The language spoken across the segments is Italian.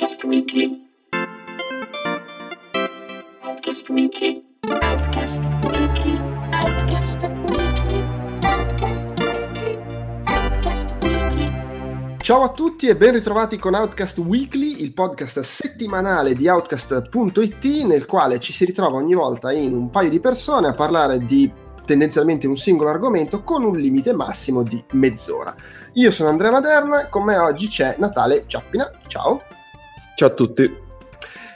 Outcast Weekly. Outcast Weekly. Outcast Weekly. Outcast Weekly. Outcast. Ciao a tutti e ben ritrovati con Outcast Weekly, il podcast settimanale di Outcast.it nel quale ci si ritrova ogni volta in un paio di persone a parlare di tendenzialmente un singolo argomento con un limite massimo di mezz'ora. Io sono Andrea Maderna, con me oggi c'è Natale Ciappina, ciao, Ciao a tutti.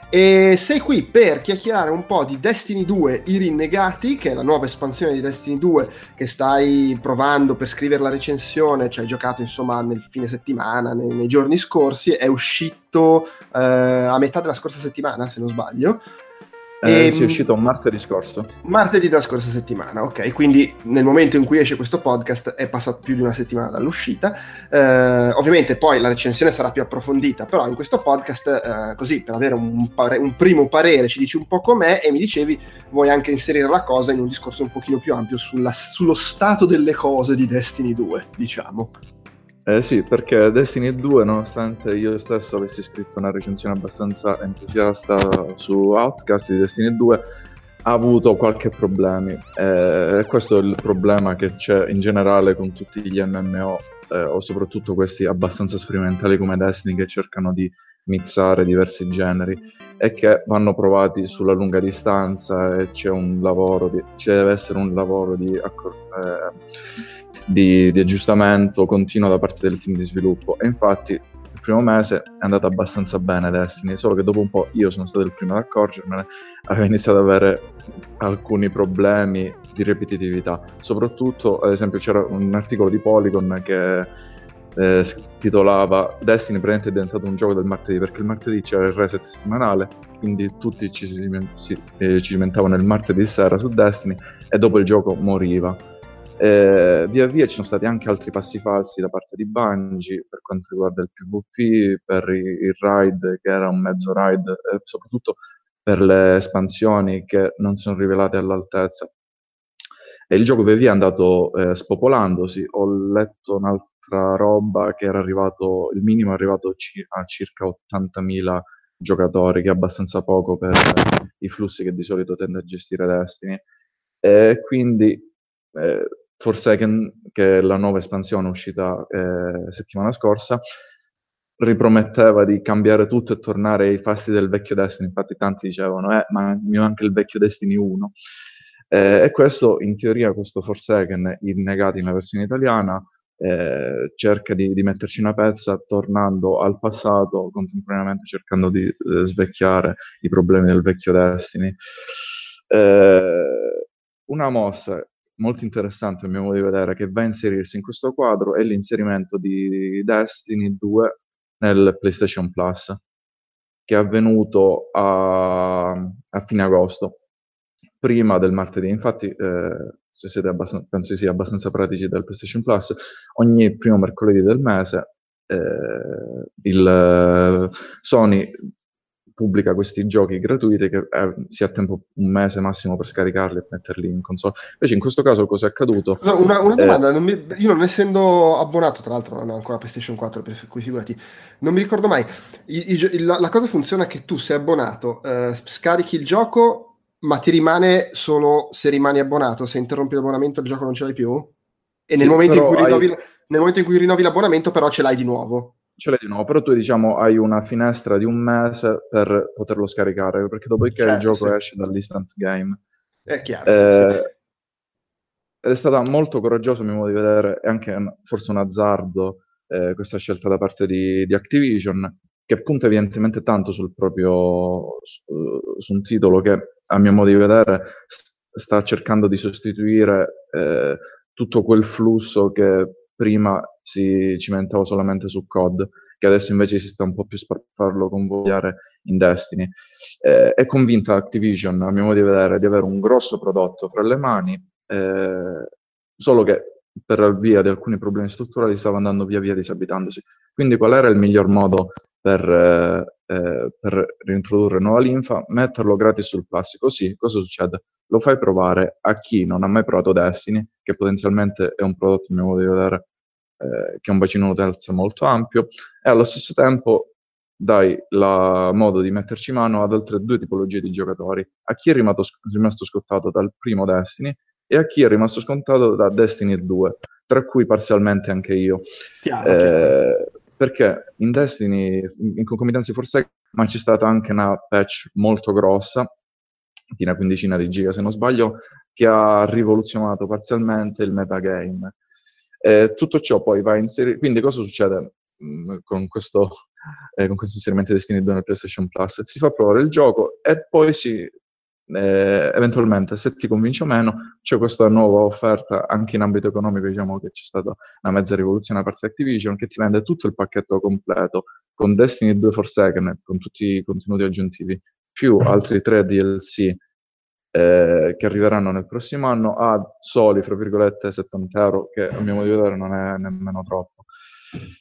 e sei qui per chiacchierare un po' di Destiny 2 I Rinnegati, che è la nuova espansione di Destiny 2 che stai provando per scrivere la recensione, cioè hai giocato insomma nel fine settimana, nei, nei giorni scorsi, è uscito eh, a metà della scorsa settimana se non sbaglio. Eh, Ehm, sì, è uscito martedì scorso. Martedì della scorsa settimana, ok, quindi nel momento in cui esce questo podcast è passato più di una settimana dall'uscita. Eh, ovviamente poi la recensione sarà più approfondita, però in questo podcast, eh, così per avere un, pare- un primo parere, ci dici un po' com'è e mi dicevi vuoi anche inserire la cosa in un discorso un pochino più ampio sulla- sullo stato delle cose di Destiny 2, diciamo. Eh sì, perché Destiny 2, nonostante io stesso avessi scritto una recensione abbastanza entusiasta su Outcast di Destiny 2, ha avuto qualche problemi. Eh, questo è il problema che c'è in generale con tutti gli MMO, eh, o soprattutto questi abbastanza sperimentali come Destiny che cercano di mixare diversi generi e che vanno provati sulla lunga distanza e c'è un lavoro, di, ci deve essere un lavoro di, accor- eh, di, di aggiustamento continuo da parte del team di sviluppo. E infatti il primo mese è andato abbastanza bene Destiny, solo che dopo un po' io sono stato il primo ad accorgermene, avevo iniziato ad avere alcuni problemi di ripetitività, soprattutto ad esempio c'era un articolo di Polygon che eh, titolava Destiny praticamente è diventato un gioco del martedì perché il martedì c'era il reset settimanale quindi tutti ci, si, eh, ci cimentavano il martedì sera su Destiny e dopo il gioco moriva eh, via via ci sono stati anche altri passi falsi da parte di Bungie per quanto riguarda il PvP, per il raid che era un mezzo raid e soprattutto per le espansioni che non sono rivelate all'altezza. E il gioco via via è andato eh, spopolandosi. Ho letto un'altra roba che era arrivato, il minimo è arrivato a circa 80.000 giocatori, che è abbastanza poco per i flussi che di solito tende a gestire Destiny. E quindi eh, Forsaken, che è la nuova espansione uscita eh, settimana scorsa, riprometteva di cambiare tutto e tornare ai fasti del vecchio Destiny. Infatti, tanti dicevano: Eh, ma mi manca il vecchio Destiny 1. Eh, e questo, in teoria, questo Forsaken, innegato in versione italiana, eh, cerca di, di metterci una pezza tornando al passato, contemporaneamente cercando di eh, svecchiare i problemi del vecchio Destiny. Eh, una mossa molto interessante a mio modo di vedere che va a inserirsi in questo quadro è l'inserimento di Destiny 2 nel PlayStation Plus che è avvenuto a, a fine agosto prima del martedì. Infatti eh, se siete abbastanza, penso sia abbastanza pratici del PlayStation Plus ogni primo mercoledì del mese eh, il eh, Sony pubblica questi giochi gratuiti che eh, si ha tempo un mese massimo per scaricarli e metterli in console. Invece in questo caso cosa è accaduto? Scusa, Una, una Eh, domanda, non mi- io non essendo abbonato, tra l'altro non ho ancora PlayStation 4, per cui figurati, non mi ricordo mai, I- i la, la cosa funziona che tu sei abbonato, eh, scarichi il gioco, ma ti rimane solo se rimani abbonato, se interrompi l'abbonamento il gioco non ce l'hai più? E nel, Sì, momento in hai- rinnovi, nel momento in cui rinnovi l'abbonamento però ce l'hai di nuovo. Ce l'hai di nuovo, però tu diciamo hai una finestra di un mese per poterlo scaricare, perché dopodiché il Certo, gioco sì. esce dall'instant game. È chiaro. sì, sì. Eh, ed è stata molto coraggiosa a mio modo di vedere, e anche un- forse un azzardo eh, questa scelta da parte di, di Activision, che punta evidentemente tanto sul proprio su, su un titolo che a mio modo di vedere sta cercando di sostituire eh, tutto quel flusso che prima si cimentava solamente su COD, che adesso invece si sta un po' più farlo convogliare in Destiny. Eh, è convinta Activision, a mio modo di vedere, di avere un grosso prodotto fra le mani, eh, solo che per via di alcuni problemi strutturali stava andando via via disabitandosi. Quindi qual era il miglior modo per, eh, eh, per reintrodurre nuova linfa? Metterlo gratis sul Plus. Così cosa succede? Lo fai provare a chi non ha mai provato Destiny, che potenzialmente è un prodotto, a mio modo di vedere, eh, che ha un bacino d'utenza molto ampio, e allo stesso tempo dai la modo di metterci mano ad altre due tipologie di giocatori, a chi è rimasto, rimasto scottato dal primo Destiny e a chi è rimasto scontato da Destiny 2, tra cui parzialmente anche io. Chiaro, Eh, chiaro. perché in Destiny, in concomitanza di Forsaken, ma c'è stata anche una patch molto grossa, di una quindicina di giga se non sbaglio, che ha rivoluzionato parzialmente il metagame. Eh, tutto ciò poi va a inserire. Quindi, cosa succede mh, con questo, eh, con questo inserimento di Destiny 2 nel PlayStation Plus? Si fa provare il gioco e poi si. Eh, eventualmente, se ti convince o meno, c'è questa nuova offerta anche in ambito economico. Diciamo che c'è stata una mezza rivoluzione da parte di Activision che ti vende tutto il pacchetto completo con Destiny 2 Forsaken, con tutti i contenuti aggiuntivi, più altri tre DLC eh, che arriveranno nel prossimo anno a soli, fra virgolette, 70 euro, che a mio modo di vedere non è nemmeno troppo.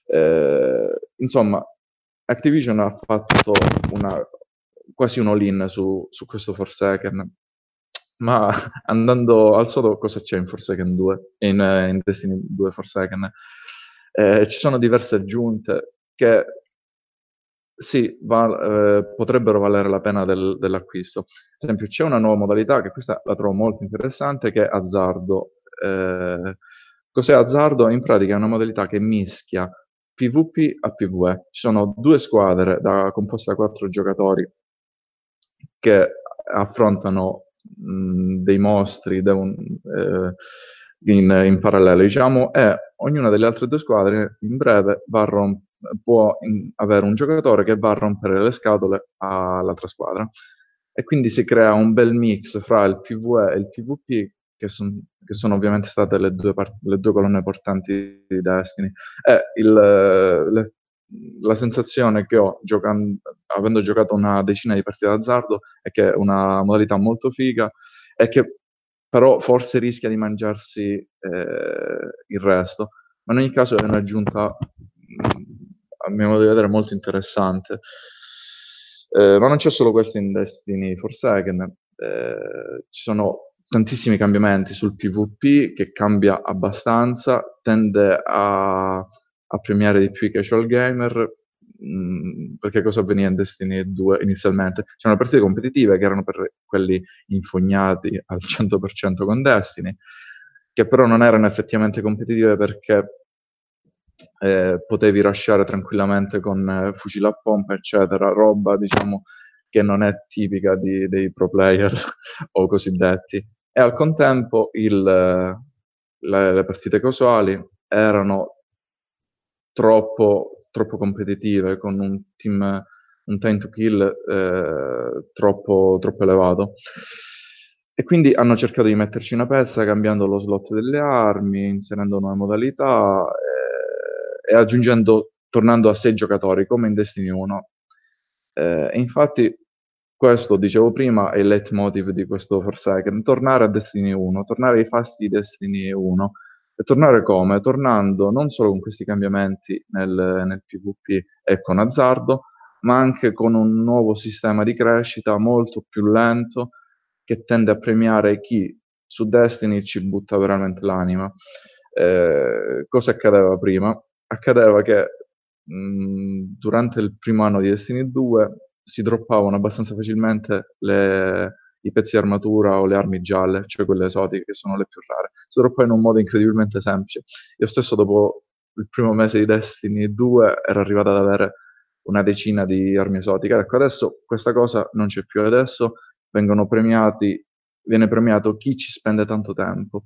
Eh, insomma, Activision ha fatto una, quasi un all-in su, su questo Forsaken, ma andando al sodo, cosa c'è in Forsaken 2? In, eh, in Destiny 2 Forsaken? Eh, ci sono diverse aggiunte che sì, val- eh, potrebbero valere la pena del- dell'acquisto. Ad esempio, c'è una nuova modalità che questa la trovo molto interessante, che è azzardo. Eh, cos'è azzardo? In pratica è una modalità che mischia PvP a PvE. Ci sono due squadre da- composte da quattro giocatori che affrontano dei mostri da un- eh, in, in parallelo, diciamo, e ognuna delle altre due squadre in breve va a rom- può in- avere un giocatore che va a rompere le scatole all'altra squadra. E quindi si crea un bel mix fra il PvE e il PvP, che, son- che sono ovviamente state le due, part- le due colonne portanti di Destiny. E il, le- la sensazione che ho giocando, avendo giocato una decina di partite d'azzardo è che è una modalità molto figa e che però forse rischia di mangiarsi eh, il resto. Ma in ogni caso è un'aggiunta, mh, a mio modo di vedere, molto interessante. Eh, ma non c'è solo questo in Destiny Forsaken, eh, ci sono tantissimi cambiamenti sul PvP che cambia abbastanza, tende a, a premiare di più i casual gamer, mh, perché cosa avveniva in Destiny 2 inizialmente? C'erano partite competitive che erano per quelli infognati al 100% con Destiny, che però non erano effettivamente competitive perché eh, potevi lasciare tranquillamente con eh, fucile a pompa, eccetera, roba diciamo che non è tipica di- dei pro player o cosiddetti. E al contempo il, eh, le, le partite casuali erano troppo, troppo competitive, con un team, un time to kill eh, troppo, troppo elevato. E quindi hanno cercato di metterci una pezza cambiando lo slot delle armi, inserendo nuove modalità eh, e aggiungendo, tornando a sei giocatori come in Destiny 1. Eh, infatti questo, dicevo prima, è il leitmotiv di questo Forsaken, tornare a Destiny 1, tornare ai fasti di Destiny 1. E tornare come? Tornando non solo con questi cambiamenti nel, nel PvP e con azzardo, ma anche con un nuovo sistema di crescita molto più lento che tende a premiare chi su Destiny ci butta veramente l'anima. Eh, cosa accadeva prima? Accadeva che mh, durante il primo anno di Destiny 2 si droppavano abbastanza facilmente le, i pezzi di armatura o le armi gialle, cioè quelle esotiche che sono le più rare. Si droppava in un modo incredibilmente semplice. Io stesso dopo il primo mese di Destiny 2 ero arrivato ad avere una decina di armi esotiche. Ecco, adesso questa cosa non c'è più, adesso vengono premiati, viene premiato chi ci spende tanto tempo.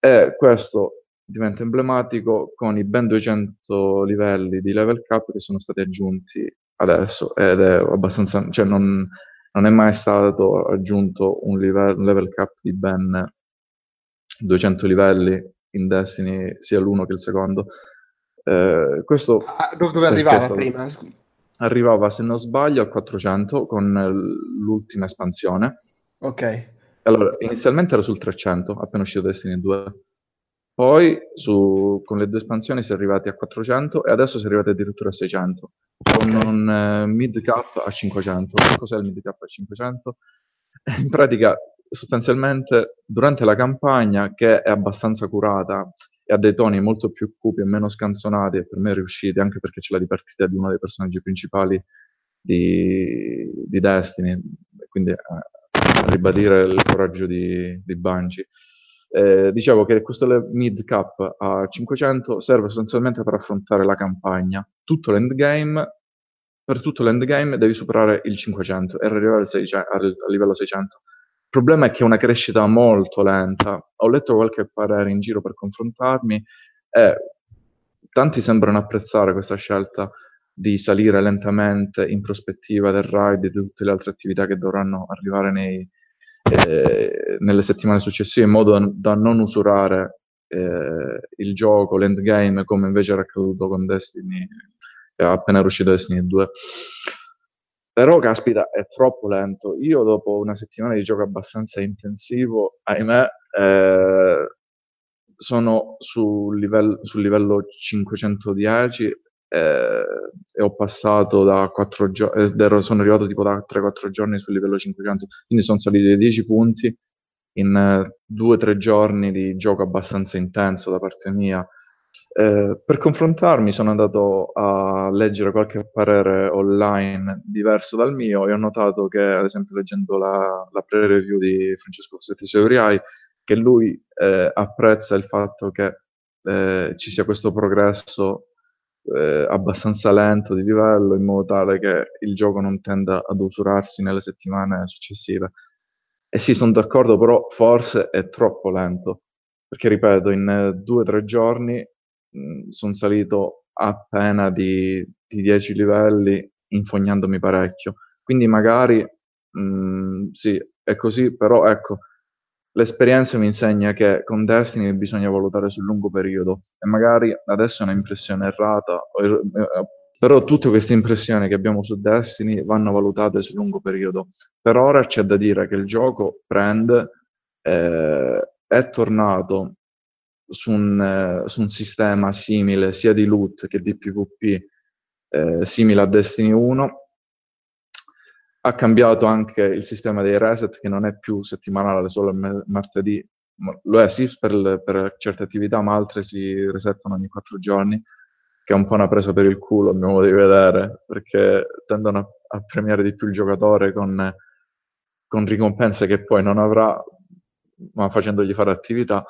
E questo diventa emblematico con i ben 200 livelli di level cap che sono stati aggiunti adesso ed è abbastanza, cioè non, non è mai stato aggiunto un, livello, un level cap di ben 200 livelli in Destiny sia l'uno che il secondo. Eh, questo Ah, dove, arrivava stato- prima? arrivava, se non sbaglio, a 400 con l'ultima espansione. Ok. Allora, inizialmente era sul 300, appena uscito Destiny 2. Poi su- con le due espansioni si è arrivati a 400 e adesso si è arrivati addirittura a 600, con un eh, mid cap a 500. Cos'è il mid cap a 500? In pratica, sostanzialmente, durante la campagna, che è abbastanza curata, e ha dei toni molto più cupi e meno scanzonati e per me riusciti, anche perché c'è la dipartita di uno dei personaggi principali di, di Destiny, quindi eh, ribadire il coraggio di, di Bungie. Eh, dicevo che questo mid cap a 500 serve sostanzialmente per affrontare la campagna. Tutto l'endgame, per tutto l'endgame devi superare il 500 e arrivare al, 600, al, al livello 600. Il problema è che è una crescita molto lenta. Ho letto qualche parere in giro per confrontarmi e tanti sembrano apprezzare questa scelta di salire lentamente in prospettiva del ride e di tutte le altre attività che dovranno arrivare nei, eh, nelle settimane successive in modo da, da non usurare eh, il gioco, l'endgame, come invece era accaduto con Destiny appena era uscito Destiny 2. Però, caspita, è troppo lento. Io dopo una settimana di gioco abbastanza intensivo, ahimè, eh, sono sul livello, sul livello 510 eh, e ho passato da 4 giorni, eh, sono arrivato tipo da 3-4 giorni sul livello 500, quindi sono saliti dei 10 punti in 2-3 giorni di gioco abbastanza intenso da parte mia. Eh, per confrontarmi sono andato a leggere qualche parere online diverso dal mio e ho notato che, ad esempio, leggendo la, la pre-review di Francesco Setti Seuriai, che lui eh, apprezza il fatto che eh, ci sia questo progresso eh, abbastanza lento di livello in modo tale che il gioco non tenda ad usurarsi nelle settimane successive. E sì, sono d'accordo, però forse è troppo lento, perché ripeto, in eh, due o tre giorni sono salito appena di, di 10 livelli infognandomi parecchio. Quindi magari mh, sì, è così, però ecco, l'esperienza mi insegna che con Destiny bisogna valutare sul lungo periodo e magari adesso è un'impressione errata, eh, però tutte queste impressioni che abbiamo su Destiny vanno valutate sul lungo periodo. Per ora c'è da dire che il gioco prende, eh, è tornato su un, eh, su un, sistema simile sia di loot che di PvP, eh, simile a Destiny 1. Ha cambiato anche il sistema dei reset, che non è più settimanale, solo il martedì. Lo è sì per, per, certe attività, ma altre si resettano ogni quattro giorni, che è un po' una presa per il culo, a mio modo di vedere, perché tendono a, a premiare di più il giocatore con, con ricompense che poi non avrà, ma facendogli fare attività.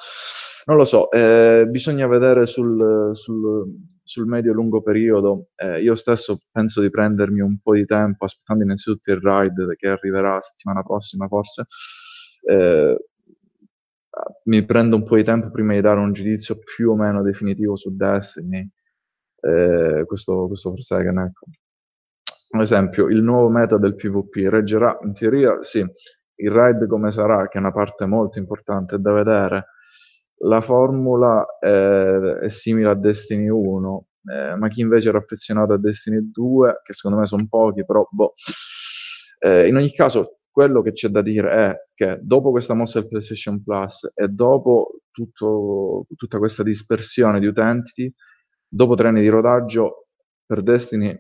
Non lo so, eh, bisogna vedere sul, sul, sul medio-lungo periodo. Eh, io stesso penso di prendermi un po' di tempo, aspettando innanzitutto il ride che arriverà la settimana prossima, forse. Eh, mi prendo un po' di tempo prima di dare un giudizio più o meno definitivo su Destiny, eh, questo, questo Forsaken, ecco. Ad esempio, il nuovo meta del PvP reggerà, in teoria, sì, il ride come sarà, che è una parte molto importante da vedere, la formula eh, è simile a Destiny 1, eh, ma chi invece era affezionato a Destiny 2, che secondo me sono pochi, però boh. Eh, in ogni caso, quello che c'è da dire è che dopo questa mossa del PlayStation Plus e dopo tutto, tutta questa dispersione di utenti, dopo tre anni di rodaggio, per Destiny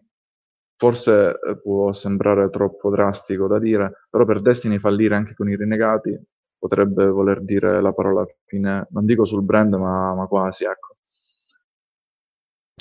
forse eh, può sembrare troppo drastico da dire, però per Destiny fallire anche con i rinnegati potrebbe voler dire la parola fine, non dico sul brand, ma, ma quasi, ecco.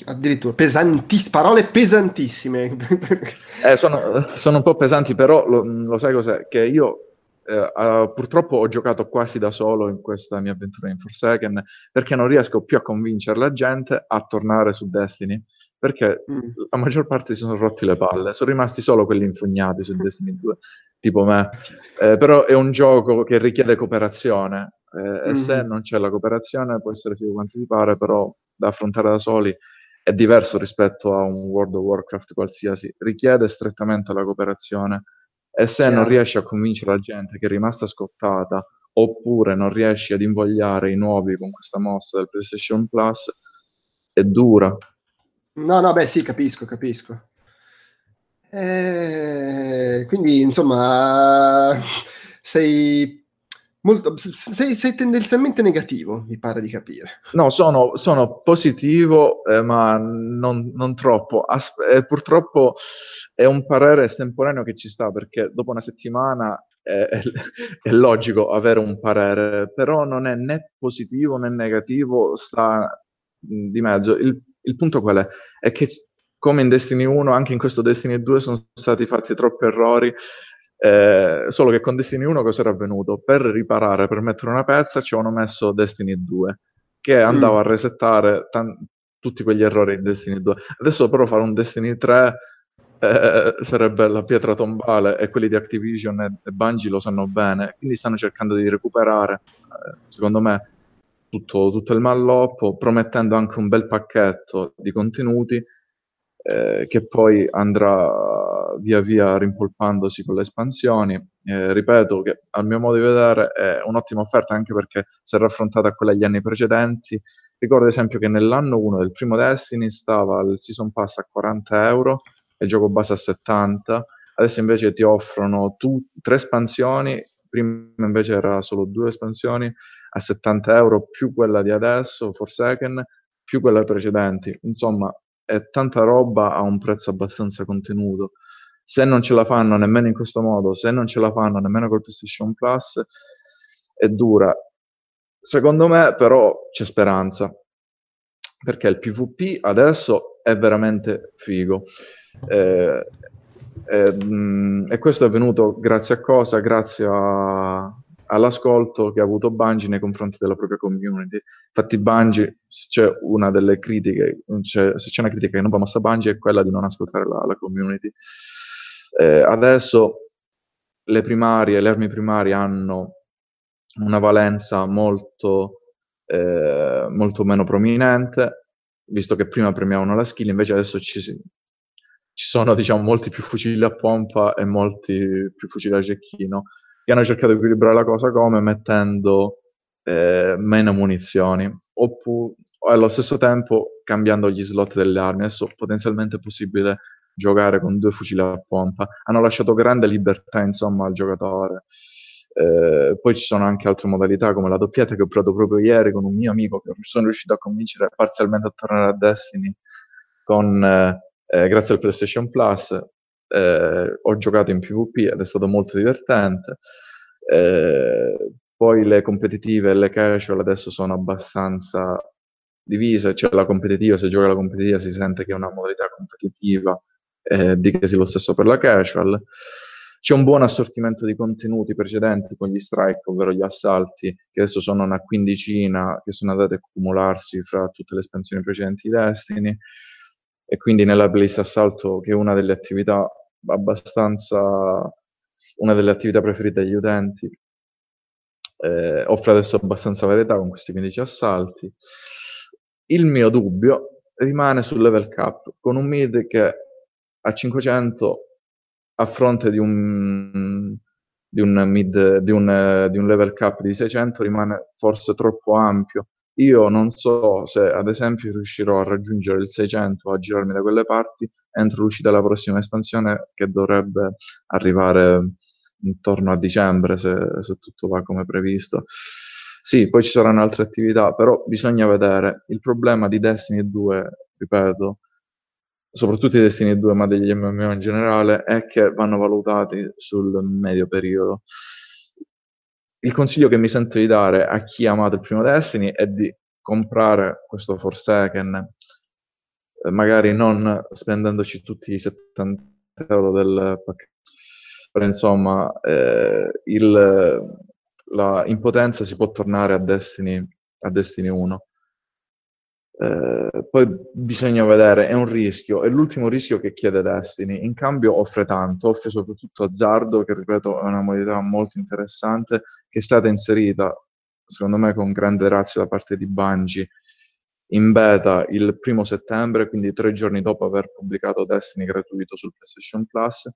Addirittura pesantiss- parole pesantissime. eh, sono, sono, un po' pesanti, però lo, lo sai cos'è? Che io eh, uh, purtroppo ho giocato quasi da solo in questa mia avventura in Forsaken perché non riesco più a convincere la gente a tornare su Destiny perché mm. la maggior parte si sono rotti le palle, sono rimasti solo quelli infognati su Destiny 2, tipo me. Eh, però è un gioco che richiede cooperazione eh, mm. e se mm. non c'è la cooperazione può essere figo quanto ti pare, però da affrontare da soli è diverso rispetto a un World of Warcraft qualsiasi, richiede strettamente la cooperazione e se yeah. non riesci a convincere la gente che è rimasta scottata oppure non riesci ad invogliare i nuovi con questa mossa del PlayStation Plus, è dura, No, no, beh, sì, capisco, capisco. Eh, quindi, insomma, sei, molto, sei, sei, tendenzialmente negativo, mi pare di capire. No, sono, sono positivo, eh, ma non, non troppo. As- eh, purtroppo è un parere estemporaneo che ci sta, perché dopo una settimana è, è, è, logico avere un parere, però non è né positivo né negativo, sta di mezzo. Il, il punto qual è? È che come in Destiny 1, anche in questo Destiny 2 sono stati fatti troppi errori. Eh, solo che con Destiny 1 cosa era avvenuto? Per riparare, per mettere una pezza, ci avevano messo Destiny 2, che andava mm. a resettare tan- tutti quegli errori di Destiny 2. Adesso però fare un Destiny 3 eh, sarebbe la pietra tombale e quelli di Activision e, e Bungie lo sanno bene, quindi stanno cercando di recuperare, eh, secondo me, tutto, tutto il malloppo, promettendo anche un bel pacchetto di contenuti eh, che poi andrà via via rimpolpandosi con le espansioni. Eh, ripeto che a mio modo di vedere è un'ottima offerta anche perché se raffrontata a quella degli anni precedenti, ricordo ad esempio che nell'anno 1 del primo Destiny stava il Season Pass a 40 euro e il gioco base a 70, adesso invece ti offrono tu, tre espansioni prima invece era solo due espansioni a 70 euro più quella di adesso, Forsaken, più quelle precedenti. Insomma, è tanta roba a un prezzo abbastanza contenuto. Se non ce la fanno nemmeno in questo modo, se non ce la fanno nemmeno col PlayStation Plus, è dura. Secondo me, però, c'è speranza. Perché il PvP adesso è veramente figo. Eh, eh, e questo è avvenuto grazie a cosa? Grazie a, all'ascolto che ha avuto Bungie nei confronti della propria community. Infatti, Bungie, se c'è una delle critiche, c'è, se c'è una critica che non va mossa a Bungie, è quella di non ascoltare la, la community. Eh, adesso le primarie, le armi primarie hanno una valenza molto, eh, molto meno prominente, visto che prima premiavano la skill, invece adesso ci, ci sono diciamo molti più fucili a pompa e molti più fucili a cecchino che hanno cercato di equilibrare la cosa come? Mettendo eh, meno munizioni. Oppure allo stesso tempo cambiando gli slot delle armi. Adesso potenzialmente è possibile giocare con due fucili a pompa. Hanno lasciato grande libertà insomma al giocatore. Eh, poi ci sono anche altre modalità come la doppietta che ho provato proprio ieri con un mio amico che sono riuscito a convincere parzialmente a tornare a Destiny con eh, eh, grazie al PlayStation Plus eh, ho giocato in PvP ed è stato molto divertente. Eh, poi le competitive e le casual adesso sono abbastanza divise, cioè la competitiva, se gioca la competitiva si sente che è una modalità competitiva, eh, dicasi lo stesso per la casual. C'è un buon assortimento di contenuti precedenti con gli strike, ovvero gli assalti, che adesso sono una quindicina, che sono andate a accumularsi fra tutte le espansioni precedenti di Destiny e quindi nella playlist assalto che è una delle attività abbastanza una delle attività preferite degli utenti eh, offre adesso abbastanza varietà con questi 15 assalti. Il mio dubbio rimane sul level cap. Con un mid che a 500 a fronte di un di un, mid, di un, di un level cap di 600 rimane forse troppo ampio io non so se ad esempio riuscirò a raggiungere il 600 a girarmi da quelle parti entro l'uscita della prossima espansione che dovrebbe arrivare intorno a dicembre se, se tutto va come previsto. Sì, poi ci saranno altre attività, però bisogna vedere. Il problema di Destiny 2, ripeto, soprattutto di Destiny 2, ma degli MMO in generale, è che vanno valutati sul medio periodo il consiglio che mi sento di dare a chi ha amato il primo Destiny è di comprare questo Forsaken, eh, magari non spendendoci tutti i 70 euro del pacchetto, però insomma eh, il, la impotenza si può tornare a Destiny, a Destiny 1. Eh, poi bisogna vedere, è un rischio, è l'ultimo rischio che chiede Destiny. In cambio offre tanto, offre soprattutto azzardo, che ripeto è una modalità molto interessante, che è stata inserita, secondo me, con grande razza da parte di Bungie in beta il primo settembre, quindi tre giorni dopo aver pubblicato Destiny gratuito sul PlayStation Plus,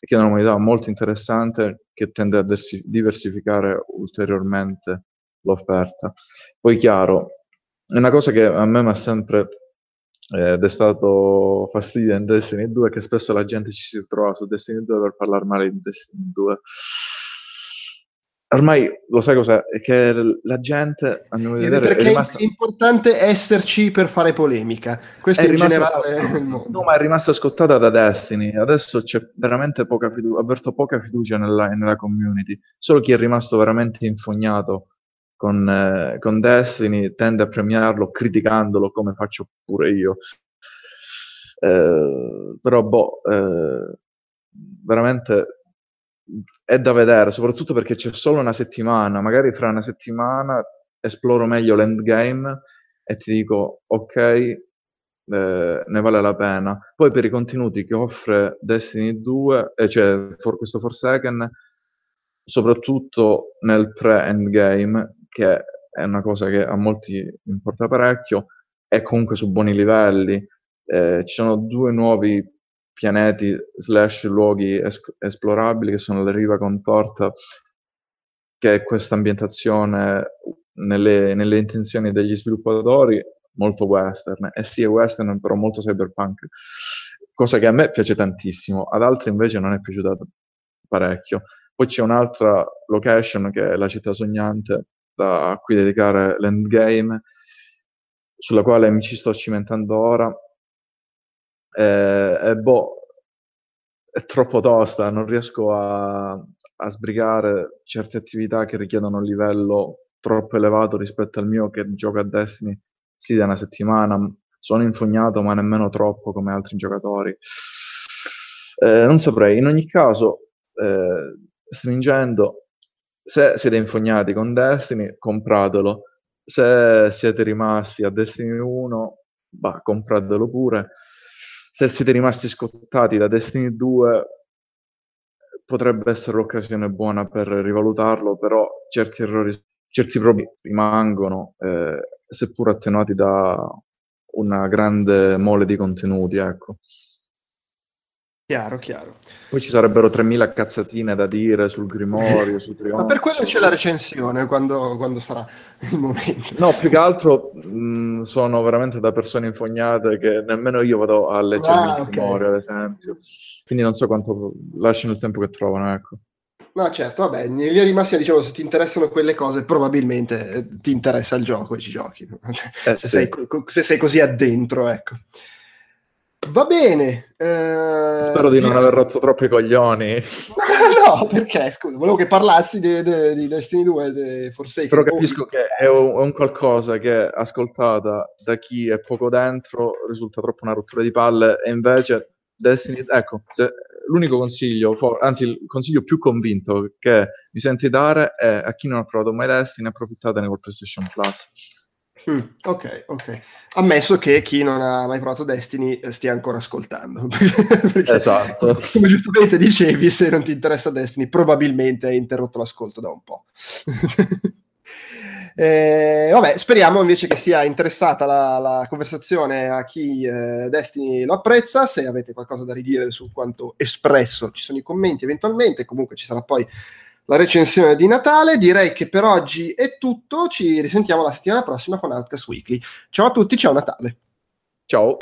e che è una modalità molto interessante che tende a diversificare ulteriormente l'offerta. Poi chiaro, una cosa che a me mi ha sempre eh, destato fastidio in Destiny 2 è che spesso la gente ci si trova su Destiny 2 per parlare male di Destiny 2. ormai lo sai cos'è? È che la gente, a mio vedere, perché è rimasta... è importante esserci per fare polemica. Questo È in rimasta- generale. No, ma è rimasta scottata da Destiny. Adesso c'è veramente poca fiducia, avverto poca fiducia nella, nella community. Solo chi è rimasto veramente infognato con, eh, con Destiny tende a premiarlo criticandolo come faccio pure io. Eh, però, boh, eh, veramente è da vedere, soprattutto perché c'è solo una settimana. Magari fra una settimana esploro meglio l'endgame e ti dico, ok, eh, ne vale la pena. Poi per i contenuti che offre Destiny 2, eh, cioè for, questo Forsaken, soprattutto nel pre-endgame, che è una cosa che a molti importa parecchio, è comunque su buoni livelli. Eh, ci sono due nuovi pianeti slash luoghi es- esplorabili che sono la riva contorta, che è questa ambientazione nelle, nelle intenzioni degli sviluppatori molto western, e sì è western però molto cyberpunk, cosa che a me piace tantissimo, ad altri invece non è piaciuta parecchio. Poi c'è un'altra location che è la città sognante da cui dedicare l'endgame, sulla quale mi ci sto cimentando ora. E, e boh, è troppo tosta, non riesco a, a sbrigare certe attività che richiedono un livello troppo elevato rispetto al mio che gioco a Destiny sì da una settimana. Sono infognato, ma nemmeno troppo come altri giocatori. Eh, non saprei, in ogni caso, eh, stringendo, se siete infognati con Destiny, compratelo. Se siete rimasti a Destiny 1, bah, compratelo pure. Se siete rimasti scottati da Destiny 2, potrebbe essere l'occasione buona per rivalutarlo, però certi errori, certi problemi rimangono, eh, seppur attenuati da una grande mole di contenuti, ecco. Chiaro, chiaro. Poi ci sarebbero 3000 cazzatine da dire sul Grimorio, su Trionfo. Ma per quello c'è la recensione quando, quando sarà il momento. No, più che altro mh, sono veramente da persone infognate che nemmeno io vado a leggermi Ah, il. Grimorio, ad esempio. Quindi non so quanto lasciano il tempo che trovano, ecco. No, certo, vabbè, in linea di massima diciamo se ti interessano quelle cose probabilmente eh, ti interessa il gioco e ci giochi. Cioè, Eh, se, sì. sei, se sei così addentro, ecco. Va bene. eh, Spero di non aver rotto troppi coglioni. No, perché? Scusa, volevo che parlassi di, di- di Destiny 2, di Forsaken. Però capisco che è un, è un qualcosa che ascoltata da chi è poco dentro risulta troppo una rottura di palle e invece Destiny, ecco, se- l'unico consiglio, for- anzi il consiglio più convinto che mi senti dare è a chi non ha provato mai Destiny, approfittatene col PlayStation Plus. Mm, ok, ok. Ammesso che chi non ha mai provato Destiny eh, stia ancora ascoltando. Perché, Esatto. Come giustamente dicevi, se non ti interessa Destiny, probabilmente hai interrotto l'ascolto da un po'. Eh, vabbè, speriamo invece che sia interessata la, la conversazione a chi eh, Destiny lo apprezza. Se avete qualcosa da ridire su quanto espresso, ci sono i commenti eventualmente. Comunque ci sarà poi la recensione di Natale. Direi che per oggi è tutto. Ci risentiamo la settimana prossima con Outcast Weekly. Ciao a tutti, ciao Natale. Ciao.